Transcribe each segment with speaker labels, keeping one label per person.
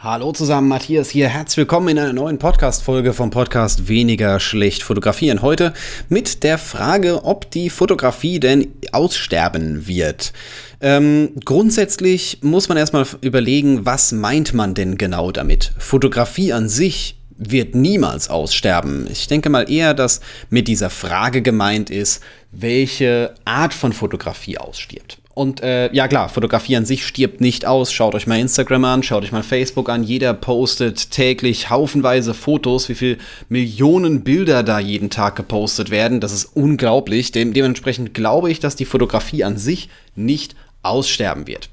Speaker 1: Hallo zusammen, Matthias hier. Herzlich willkommen in einer neuen Podcast-Folge vom Podcast Weniger schlecht fotografieren. Heute mit der Frage, ob die Fotografie denn aussterben wird. Ähm, grundsätzlich muss man erstmal überlegen, was meint man denn genau damit? Fotografie an sich wird niemals aussterben. Ich denke mal eher, dass mit dieser Frage gemeint ist, welche Art von Fotografie ausstirbt. Und äh, ja klar, Fotografie an sich stirbt nicht aus. Schaut euch mal Instagram an, schaut euch mal Facebook an. Jeder postet täglich haufenweise Fotos, wie viel Millionen Bilder da jeden Tag gepostet werden. Das ist unglaublich. Dem, dementsprechend glaube ich, dass die Fotografie an sich nicht aussterben wird.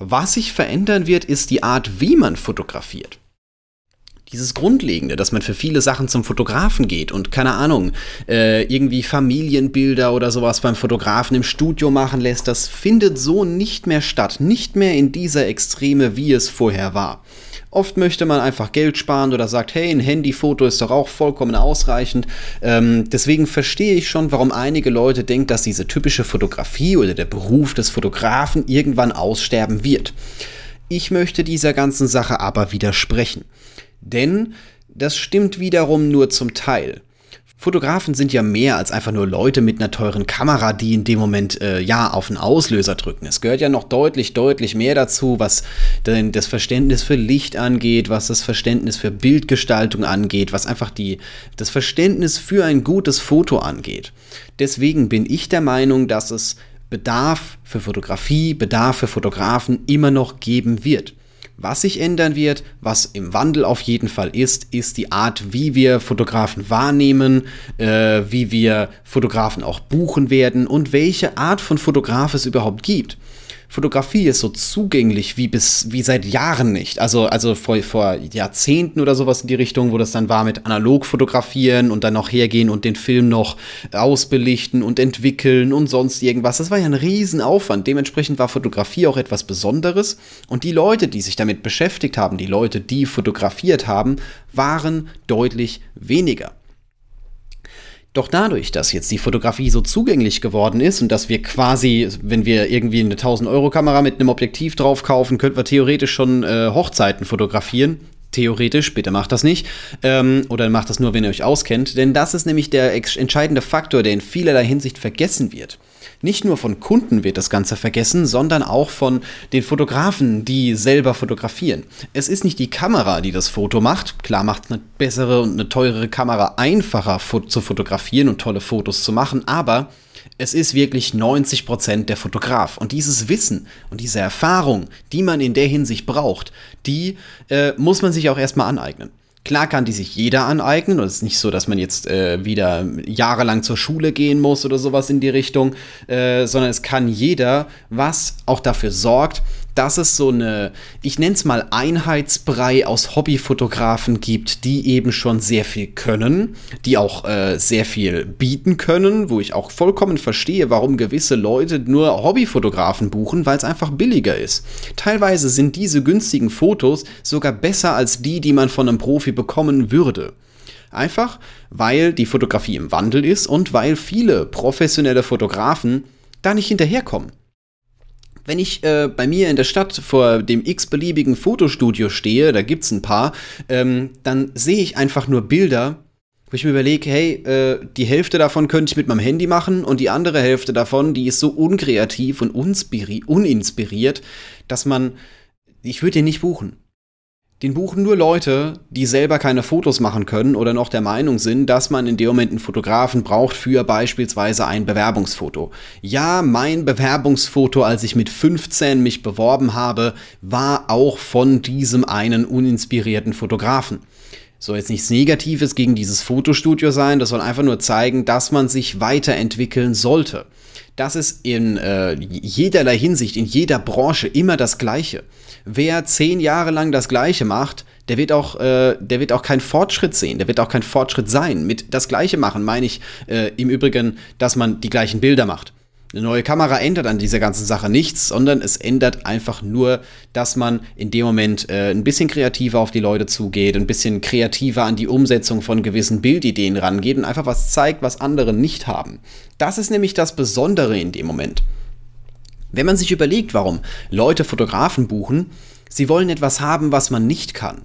Speaker 1: Was sich verändern wird, ist die Art, wie man fotografiert dieses Grundlegende, dass man für viele Sachen zum Fotografen geht und keine Ahnung, äh, irgendwie Familienbilder oder sowas beim Fotografen im Studio machen lässt, das findet so nicht mehr statt, nicht mehr in dieser Extreme, wie es vorher war. Oft möchte man einfach Geld sparen oder sagt, hey, ein Handyfoto ist doch auch vollkommen ausreichend. Ähm, deswegen verstehe ich schon, warum einige Leute denken, dass diese typische Fotografie oder der Beruf des Fotografen irgendwann aussterben wird. Ich möchte dieser ganzen Sache aber widersprechen. Denn das stimmt wiederum nur zum Teil. Fotografen sind ja mehr als einfach nur Leute mit einer teuren Kamera, die in dem Moment äh, ja auf den Auslöser drücken. Es gehört ja noch deutlich, deutlich mehr dazu, was denn das Verständnis für Licht angeht, was das Verständnis für Bildgestaltung angeht, was einfach die, das Verständnis für ein gutes Foto angeht. Deswegen bin ich der Meinung, dass es Bedarf für Fotografie, Bedarf für Fotografen immer noch geben wird. Was sich ändern wird, was im Wandel auf jeden Fall ist, ist die Art, wie wir Fotografen wahrnehmen, äh, wie wir Fotografen auch buchen werden und welche Art von Fotograf es überhaupt gibt. Fotografie ist so zugänglich wie bis wie seit Jahren nicht. Also also vor, vor Jahrzehnten oder sowas in die Richtung, wo das dann war mit analog fotografieren und dann noch hergehen und den Film noch ausbelichten und entwickeln und sonst irgendwas. Das war ja ein Riesenaufwand. Dementsprechend war Fotografie auch etwas Besonderes und die Leute, die sich damit beschäftigt haben, die Leute, die fotografiert haben, waren deutlich weniger. Doch dadurch, dass jetzt die Fotografie so zugänglich geworden ist und dass wir quasi, wenn wir irgendwie eine 1000-Euro-Kamera mit einem Objektiv drauf kaufen, könnten wir theoretisch schon äh, Hochzeiten fotografieren. Theoretisch, bitte macht das nicht. Ähm, oder macht das nur, wenn ihr euch auskennt. Denn das ist nämlich der entscheidende Faktor, der in vielerlei Hinsicht vergessen wird. Nicht nur von Kunden wird das Ganze vergessen, sondern auch von den Fotografen, die selber fotografieren. Es ist nicht die Kamera, die das Foto macht. Klar macht eine bessere und eine teurere Kamera einfacher zu fotografieren und tolle Fotos zu machen, aber es ist wirklich 90% der Fotograf. Und dieses Wissen und diese Erfahrung, die man in der Hinsicht braucht, die äh, muss man sich auch erstmal aneignen. Klar kann die sich jeder aneignen und es ist nicht so, dass man jetzt äh, wieder jahrelang zur Schule gehen muss oder sowas in die Richtung, äh, sondern es kann jeder, was auch dafür sorgt, dass es so eine, ich nenne es mal Einheitsbrei aus Hobbyfotografen gibt, die eben schon sehr viel können, die auch äh, sehr viel bieten können, wo ich auch vollkommen verstehe, warum gewisse Leute nur Hobbyfotografen buchen, weil es einfach billiger ist. Teilweise sind diese günstigen Fotos sogar besser als die, die man von einem Profi bekommen würde. Einfach, weil die Fotografie im Wandel ist und weil viele professionelle Fotografen da nicht hinterherkommen. Wenn ich äh, bei mir in der Stadt vor dem x-beliebigen Fotostudio stehe, da gibt's ein paar, ähm, dann sehe ich einfach nur Bilder, wo ich mir überlege, hey, äh, die Hälfte davon könnte ich mit meinem Handy machen und die andere Hälfte davon, die ist so unkreativ und uninspiriert, dass man, ich würde den nicht buchen. Den buchen nur Leute, die selber keine Fotos machen können oder noch der Meinung sind, dass man in dem Moment einen Fotografen braucht für beispielsweise ein Bewerbungsfoto. Ja, mein Bewerbungsfoto, als ich mit 15 mich beworben habe, war auch von diesem einen uninspirierten Fotografen. Soll jetzt nichts Negatives gegen dieses Fotostudio sein, das soll einfach nur zeigen, dass man sich weiterentwickeln sollte. Das ist in äh, jederlei Hinsicht, in jeder Branche immer das Gleiche wer zehn Jahre lang das Gleiche macht, der wird auch, äh, der wird auch keinen Fortschritt sehen, der wird auch kein Fortschritt sein. Mit das Gleiche machen meine ich äh, im Übrigen, dass man die gleichen Bilder macht. Eine neue Kamera ändert an dieser ganzen Sache nichts, sondern es ändert einfach nur, dass man in dem Moment äh, ein bisschen kreativer auf die Leute zugeht, ein bisschen kreativer an die Umsetzung von gewissen Bildideen rangeht und einfach was zeigt, was andere nicht haben. Das ist nämlich das Besondere in dem Moment. Wenn man sich überlegt, warum Leute Fotografen buchen, Sie wollen etwas haben, was man nicht kann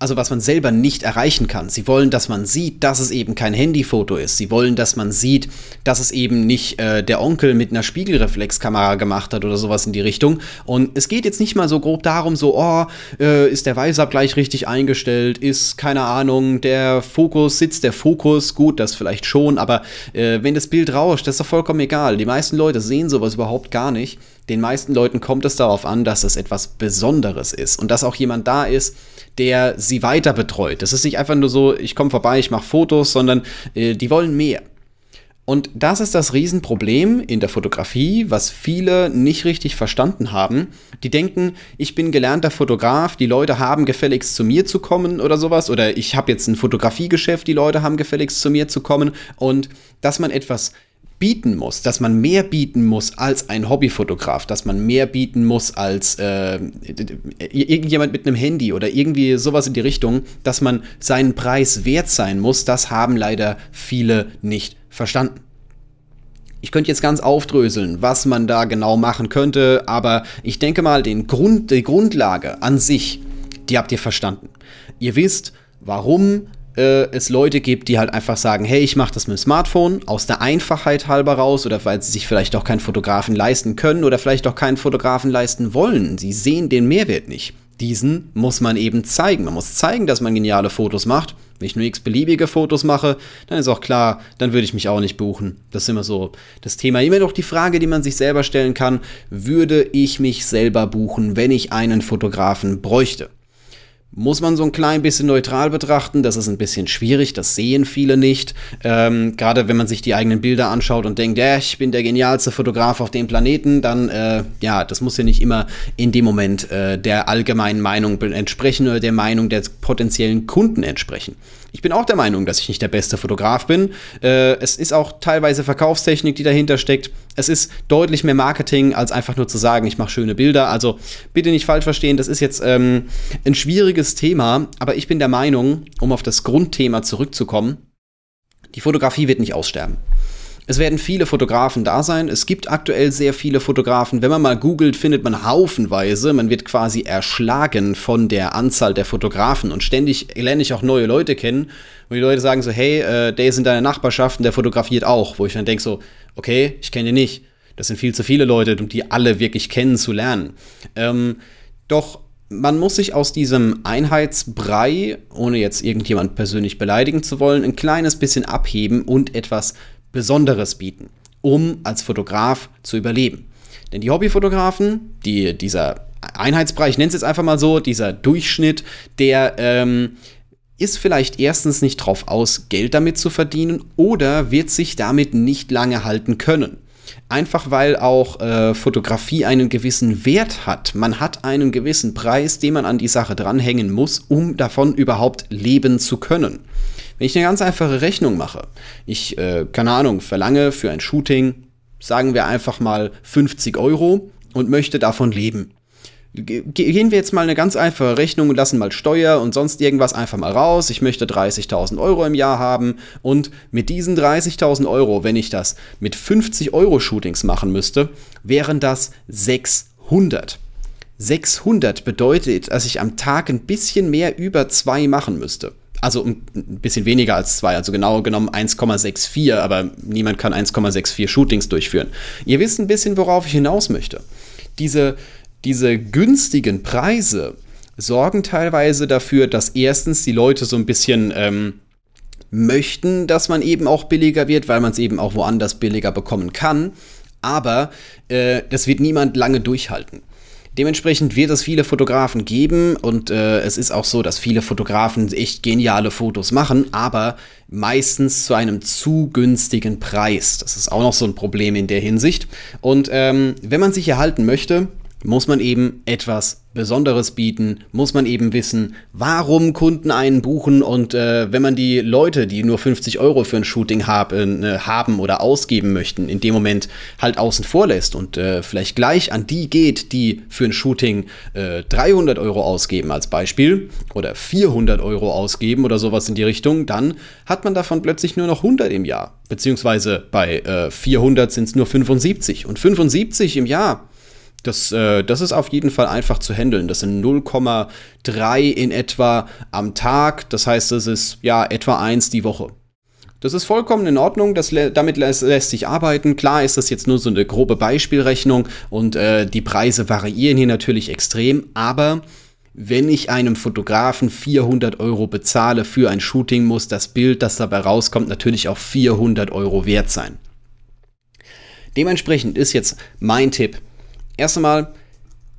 Speaker 1: also was man selber nicht erreichen kann. Sie wollen, dass man sieht, dass es eben kein Handyfoto ist. Sie wollen, dass man sieht, dass es eben nicht äh, der Onkel mit einer Spiegelreflexkamera gemacht hat oder sowas in die Richtung. Und es geht jetzt nicht mal so grob darum, so, oh, äh, ist der Weißabgleich richtig eingestellt, ist, keine Ahnung, der Fokus, sitzt der Fokus, gut, das vielleicht schon, aber äh, wenn das Bild rauscht, das ist doch vollkommen egal. Die meisten Leute sehen sowas überhaupt gar nicht. Den meisten Leuten kommt es darauf an, dass es etwas Besonderes ist und dass auch jemand da ist, der sie weiter betreut. Das ist nicht einfach nur so, ich komme vorbei, ich mache Fotos, sondern äh, die wollen mehr. Und das ist das Riesenproblem in der Fotografie, was viele nicht richtig verstanden haben. Die denken, ich bin gelernter Fotograf, die Leute haben gefälligst zu mir zu kommen oder sowas. Oder ich habe jetzt ein Fotografiegeschäft, die Leute haben gefälligst zu mir zu kommen. Und dass man etwas bieten muss, dass man mehr bieten muss als ein Hobbyfotograf, dass man mehr bieten muss als äh, irgendjemand mit einem Handy oder irgendwie sowas in die Richtung, dass man seinen Preis wert sein muss, das haben leider viele nicht verstanden. Ich könnte jetzt ganz aufdröseln, was man da genau machen könnte, aber ich denke mal, den Grund, die Grundlage an sich, die habt ihr verstanden. Ihr wisst, warum äh, es Leute gibt, die halt einfach sagen, hey, ich mache das mit dem Smartphone aus der Einfachheit halber raus oder weil sie sich vielleicht auch keinen Fotografen leisten können oder vielleicht auch keinen Fotografen leisten wollen. Sie sehen den Mehrwert nicht. Diesen muss man eben zeigen. Man muss zeigen, dass man geniale Fotos macht. Wenn ich nur x-beliebige Fotos mache, dann ist auch klar, dann würde ich mich auch nicht buchen. Das ist immer so das Thema. Immer noch die Frage, die man sich selber stellen kann, würde ich mich selber buchen, wenn ich einen Fotografen bräuchte? Muss man so ein klein bisschen neutral betrachten. Das ist ein bisschen schwierig, das sehen viele nicht. Ähm, Gerade wenn man sich die eigenen Bilder anschaut und denkt, ja, ich bin der genialste Fotograf auf dem Planeten, dann, äh, ja, das muss ja nicht immer in dem Moment äh, der allgemeinen Meinung entsprechen oder der Meinung der potenziellen Kunden entsprechen. Ich bin auch der Meinung, dass ich nicht der beste Fotograf bin. Äh, es ist auch teilweise Verkaufstechnik, die dahinter steckt. Es ist deutlich mehr Marketing, als einfach nur zu sagen, ich mache schöne Bilder. Also bitte nicht falsch verstehen, das ist jetzt ähm, ein schwieriges Thema, aber ich bin der Meinung, um auf das Grundthema zurückzukommen, die Fotografie wird nicht aussterben. Es werden viele Fotografen da sein. Es gibt aktuell sehr viele Fotografen. Wenn man mal googelt, findet man haufenweise. Man wird quasi erschlagen von der Anzahl der Fotografen. Und ständig lerne ich auch neue Leute kennen. Und die Leute sagen so, hey, äh, der ist in deiner Nachbarschaft und der fotografiert auch. Wo ich dann denke so, okay, ich kenne den nicht. Das sind viel zu viele Leute, um die alle wirklich kennenzulernen. Ähm, doch man muss sich aus diesem Einheitsbrei, ohne jetzt irgendjemand persönlich beleidigen zu wollen, ein kleines bisschen abheben und etwas Besonderes bieten, um als Fotograf zu überleben. Denn die Hobbyfotografen, die, dieser Einheitsbereich, ich nenne es jetzt einfach mal so, dieser Durchschnitt, der ähm, ist vielleicht erstens nicht drauf aus, Geld damit zu verdienen oder wird sich damit nicht lange halten können. Einfach weil auch äh, Fotografie einen gewissen Wert hat. Man hat einen gewissen Preis, den man an die Sache dranhängen muss, um davon überhaupt leben zu können. Wenn ich eine ganz einfache Rechnung mache, ich, äh, keine Ahnung, verlange für ein Shooting, sagen wir einfach mal 50 Euro und möchte davon leben. Gehen wir jetzt mal eine ganz einfache Rechnung und lassen mal Steuer und sonst irgendwas einfach mal raus. Ich möchte 30.000 Euro im Jahr haben und mit diesen 30.000 Euro, wenn ich das mit 50 Euro Shootings machen müsste, wären das 600. 600 bedeutet, dass ich am Tag ein bisschen mehr über zwei machen müsste also ein bisschen weniger als zwei, also genau genommen 1,64, aber niemand kann 1,64 Shootings durchführen. Ihr wisst ein bisschen, worauf ich hinaus möchte. Diese, diese günstigen Preise sorgen teilweise dafür, dass erstens die Leute so ein bisschen ähm, möchten, dass man eben auch billiger wird, weil man es eben auch woanders billiger bekommen kann. Aber äh, das wird niemand lange durchhalten. Dementsprechend wird es viele Fotografen geben und äh, es ist auch so, dass viele Fotografen echt geniale Fotos machen, aber meistens zu einem zu günstigen Preis. Das ist auch noch so ein Problem in der Hinsicht. Und ähm, wenn man sich erhalten möchte, muss man eben etwas Besonderes bieten, muss man eben wissen, warum Kunden einen buchen? Und äh, wenn man die Leute, die nur 50 Euro für ein Shooting hab, äh, haben oder ausgeben möchten, in dem Moment halt außen vor lässt und äh, vielleicht gleich an die geht, die für ein Shooting 300 äh, Euro ausgeben als Beispiel oder 400 Euro ausgeben oder sowas in die Richtung, dann hat man davon plötzlich nur noch 100 im Jahr. Beziehungsweise bei 400 sind es nur 75 und 75 im Jahr Das, äh, das ist auf jeden Fall einfach zu handeln. Das sind 0,3 in etwa am Tag. Das heißt, das ist ja etwa eins die Woche. Das ist vollkommen in Ordnung, das, damit lässt, lässt, sich arbeiten. Klar ist das jetzt nur so eine grobe Beispielrechnung und äh, die Preise variieren hier natürlich extrem, aber wenn ich einem Fotografen 400 Euro bezahle für ein Shooting, muss das Bild, das dabei rauskommt, natürlich auch 400 Euro wert sein. Dementsprechend ist jetzt mein Tipp, erst einmal,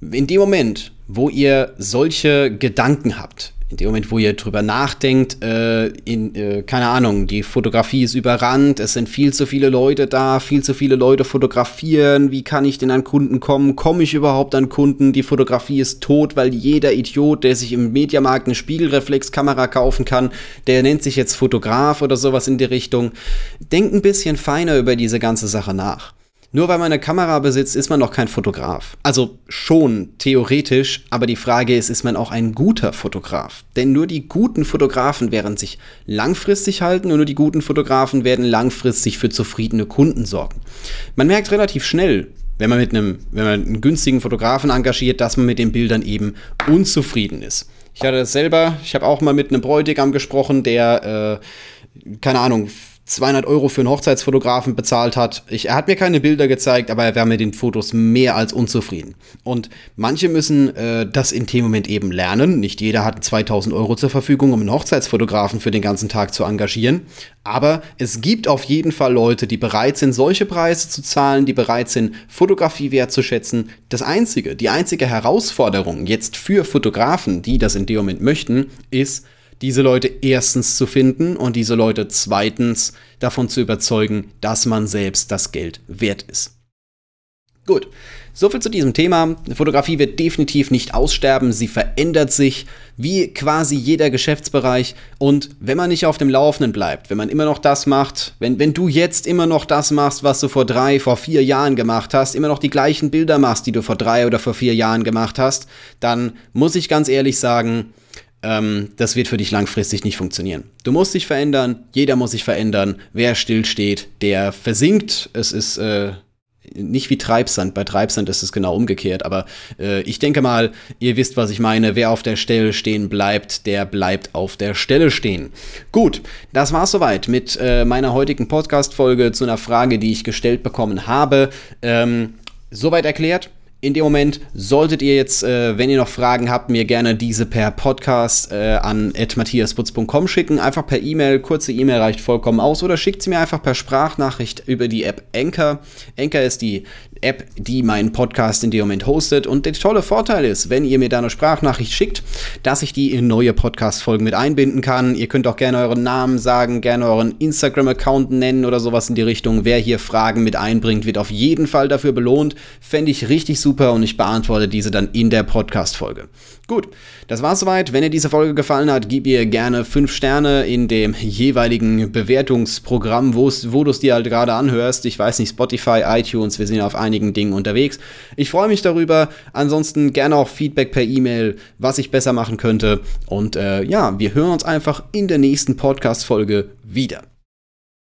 Speaker 1: in dem Moment, wo ihr solche Gedanken habt, in dem Moment, wo ihr drüber nachdenkt, äh, in, äh, keine Ahnung, die Fotografie ist überrannt, es sind viel zu viele Leute da, viel zu viele Leute fotografieren, wie kann ich denn an Kunden kommen? Komme ich überhaupt an Kunden? Die Fotografie ist tot, weil jeder Idiot, der sich im Mediamarkt eine Spiegelreflexkamera kaufen kann, der nennt sich jetzt Fotograf oder sowas in die Richtung. Denkt ein bisschen feiner über diese ganze Sache nach. Nur weil man eine Kamera besitzt, ist man noch kein Fotograf. Also schon theoretisch, aber die Frage ist, ist man auch ein guter Fotograf? Denn nur die guten Fotografen werden sich langfristig halten und nur die guten Fotografen werden langfristig für zufriedene Kunden sorgen. Man merkt relativ schnell, wenn man mit einem, wenn man einen günstigen Fotografen engagiert, dass man mit den Bildern eben unzufrieden ist. Ich hatte das selber, ich habe auch mal mit einem Bräutigam gesprochen, der, äh, keine Ahnung, 200 Euro für einen Hochzeitsfotografen bezahlt hat. Ich, er hat mir keine Bilder gezeigt, aber er war mit den Fotos mehr als unzufrieden. Und manche müssen äh, das in dem Moment eben lernen. Nicht jeder hat 2000 Euro zur Verfügung, um einen Hochzeitsfotografen für den ganzen Tag zu engagieren. Aber es gibt auf jeden Fall Leute, die bereit sind, solche Preise zu zahlen, die bereit sind, Fotografie wertzuschätzen. Das einzige, die einzige Herausforderung jetzt für Fotografen, die das in dem Moment möchten, ist, diese Leute erstens zu finden und diese Leute zweitens davon zu überzeugen, dass man selbst das Geld wert ist. Gut, soviel zu diesem Thema. Fotografie wird definitiv nicht aussterben, sie verändert sich wie quasi jeder Geschäftsbereich. Und wenn man nicht auf dem Laufenden bleibt, wenn man immer noch das macht, wenn, wenn du jetzt immer noch das machst, was du vor drei, vor vier Jahren gemacht hast, immer noch die gleichen Bilder machst, die du vor drei oder vor vier Jahren gemacht hast, dann muss ich ganz ehrlich sagen, ähm, das wird für dich langfristig nicht funktionieren. Du musst dich verändern, jeder muss sich verändern. Wer stillsteht, der versinkt. Es ist äh, nicht wie Treibsand. Bei Treibsand ist es genau umgekehrt. Aber äh, ich denke mal, ihr wisst, was ich meine. Wer auf der Stelle stehen bleibt, der bleibt auf der Stelle stehen. Gut, das war's soweit mit äh, meiner heutigen Podcast-Folge zu einer Frage, die ich gestellt bekommen habe. Ähm, soweit erklärt in dem Moment solltet ihr jetzt, äh, wenn ihr noch Fragen habt, mir gerne diese per Podcast äh, an matthiasputz.com schicken. Einfach per E-Mail, kurze E-Mail reicht vollkommen aus oder schickt sie mir einfach per Sprachnachricht über die App Anchor. Anchor ist die App, die meinen Podcast in dem Moment hostet. Und der tolle Vorteil ist, wenn ihr mir da eine Sprachnachricht schickt, dass ich die in neue Podcast-Folgen mit einbinden kann. Ihr könnt auch gerne euren Namen sagen, gerne euren Instagram-Account nennen oder sowas in die Richtung. Wer hier Fragen mit einbringt, wird auf jeden Fall dafür belohnt. Fände ich richtig super und ich beantworte diese dann in der Podcast-Folge. Gut, das war's soweit. Wenn dir diese Folge gefallen hat, gib ihr gerne 5 Sterne in dem jeweiligen Bewertungsprogramm, wo du es dir halt gerade anhörst. Ich weiß nicht, Spotify, iTunes, wir sind auf einigen Dingen unterwegs. Ich freue mich darüber. Ansonsten gerne auch Feedback per E-Mail, was ich besser machen könnte. Und äh, ja, wir hören uns einfach in der nächsten Podcast-Folge wieder.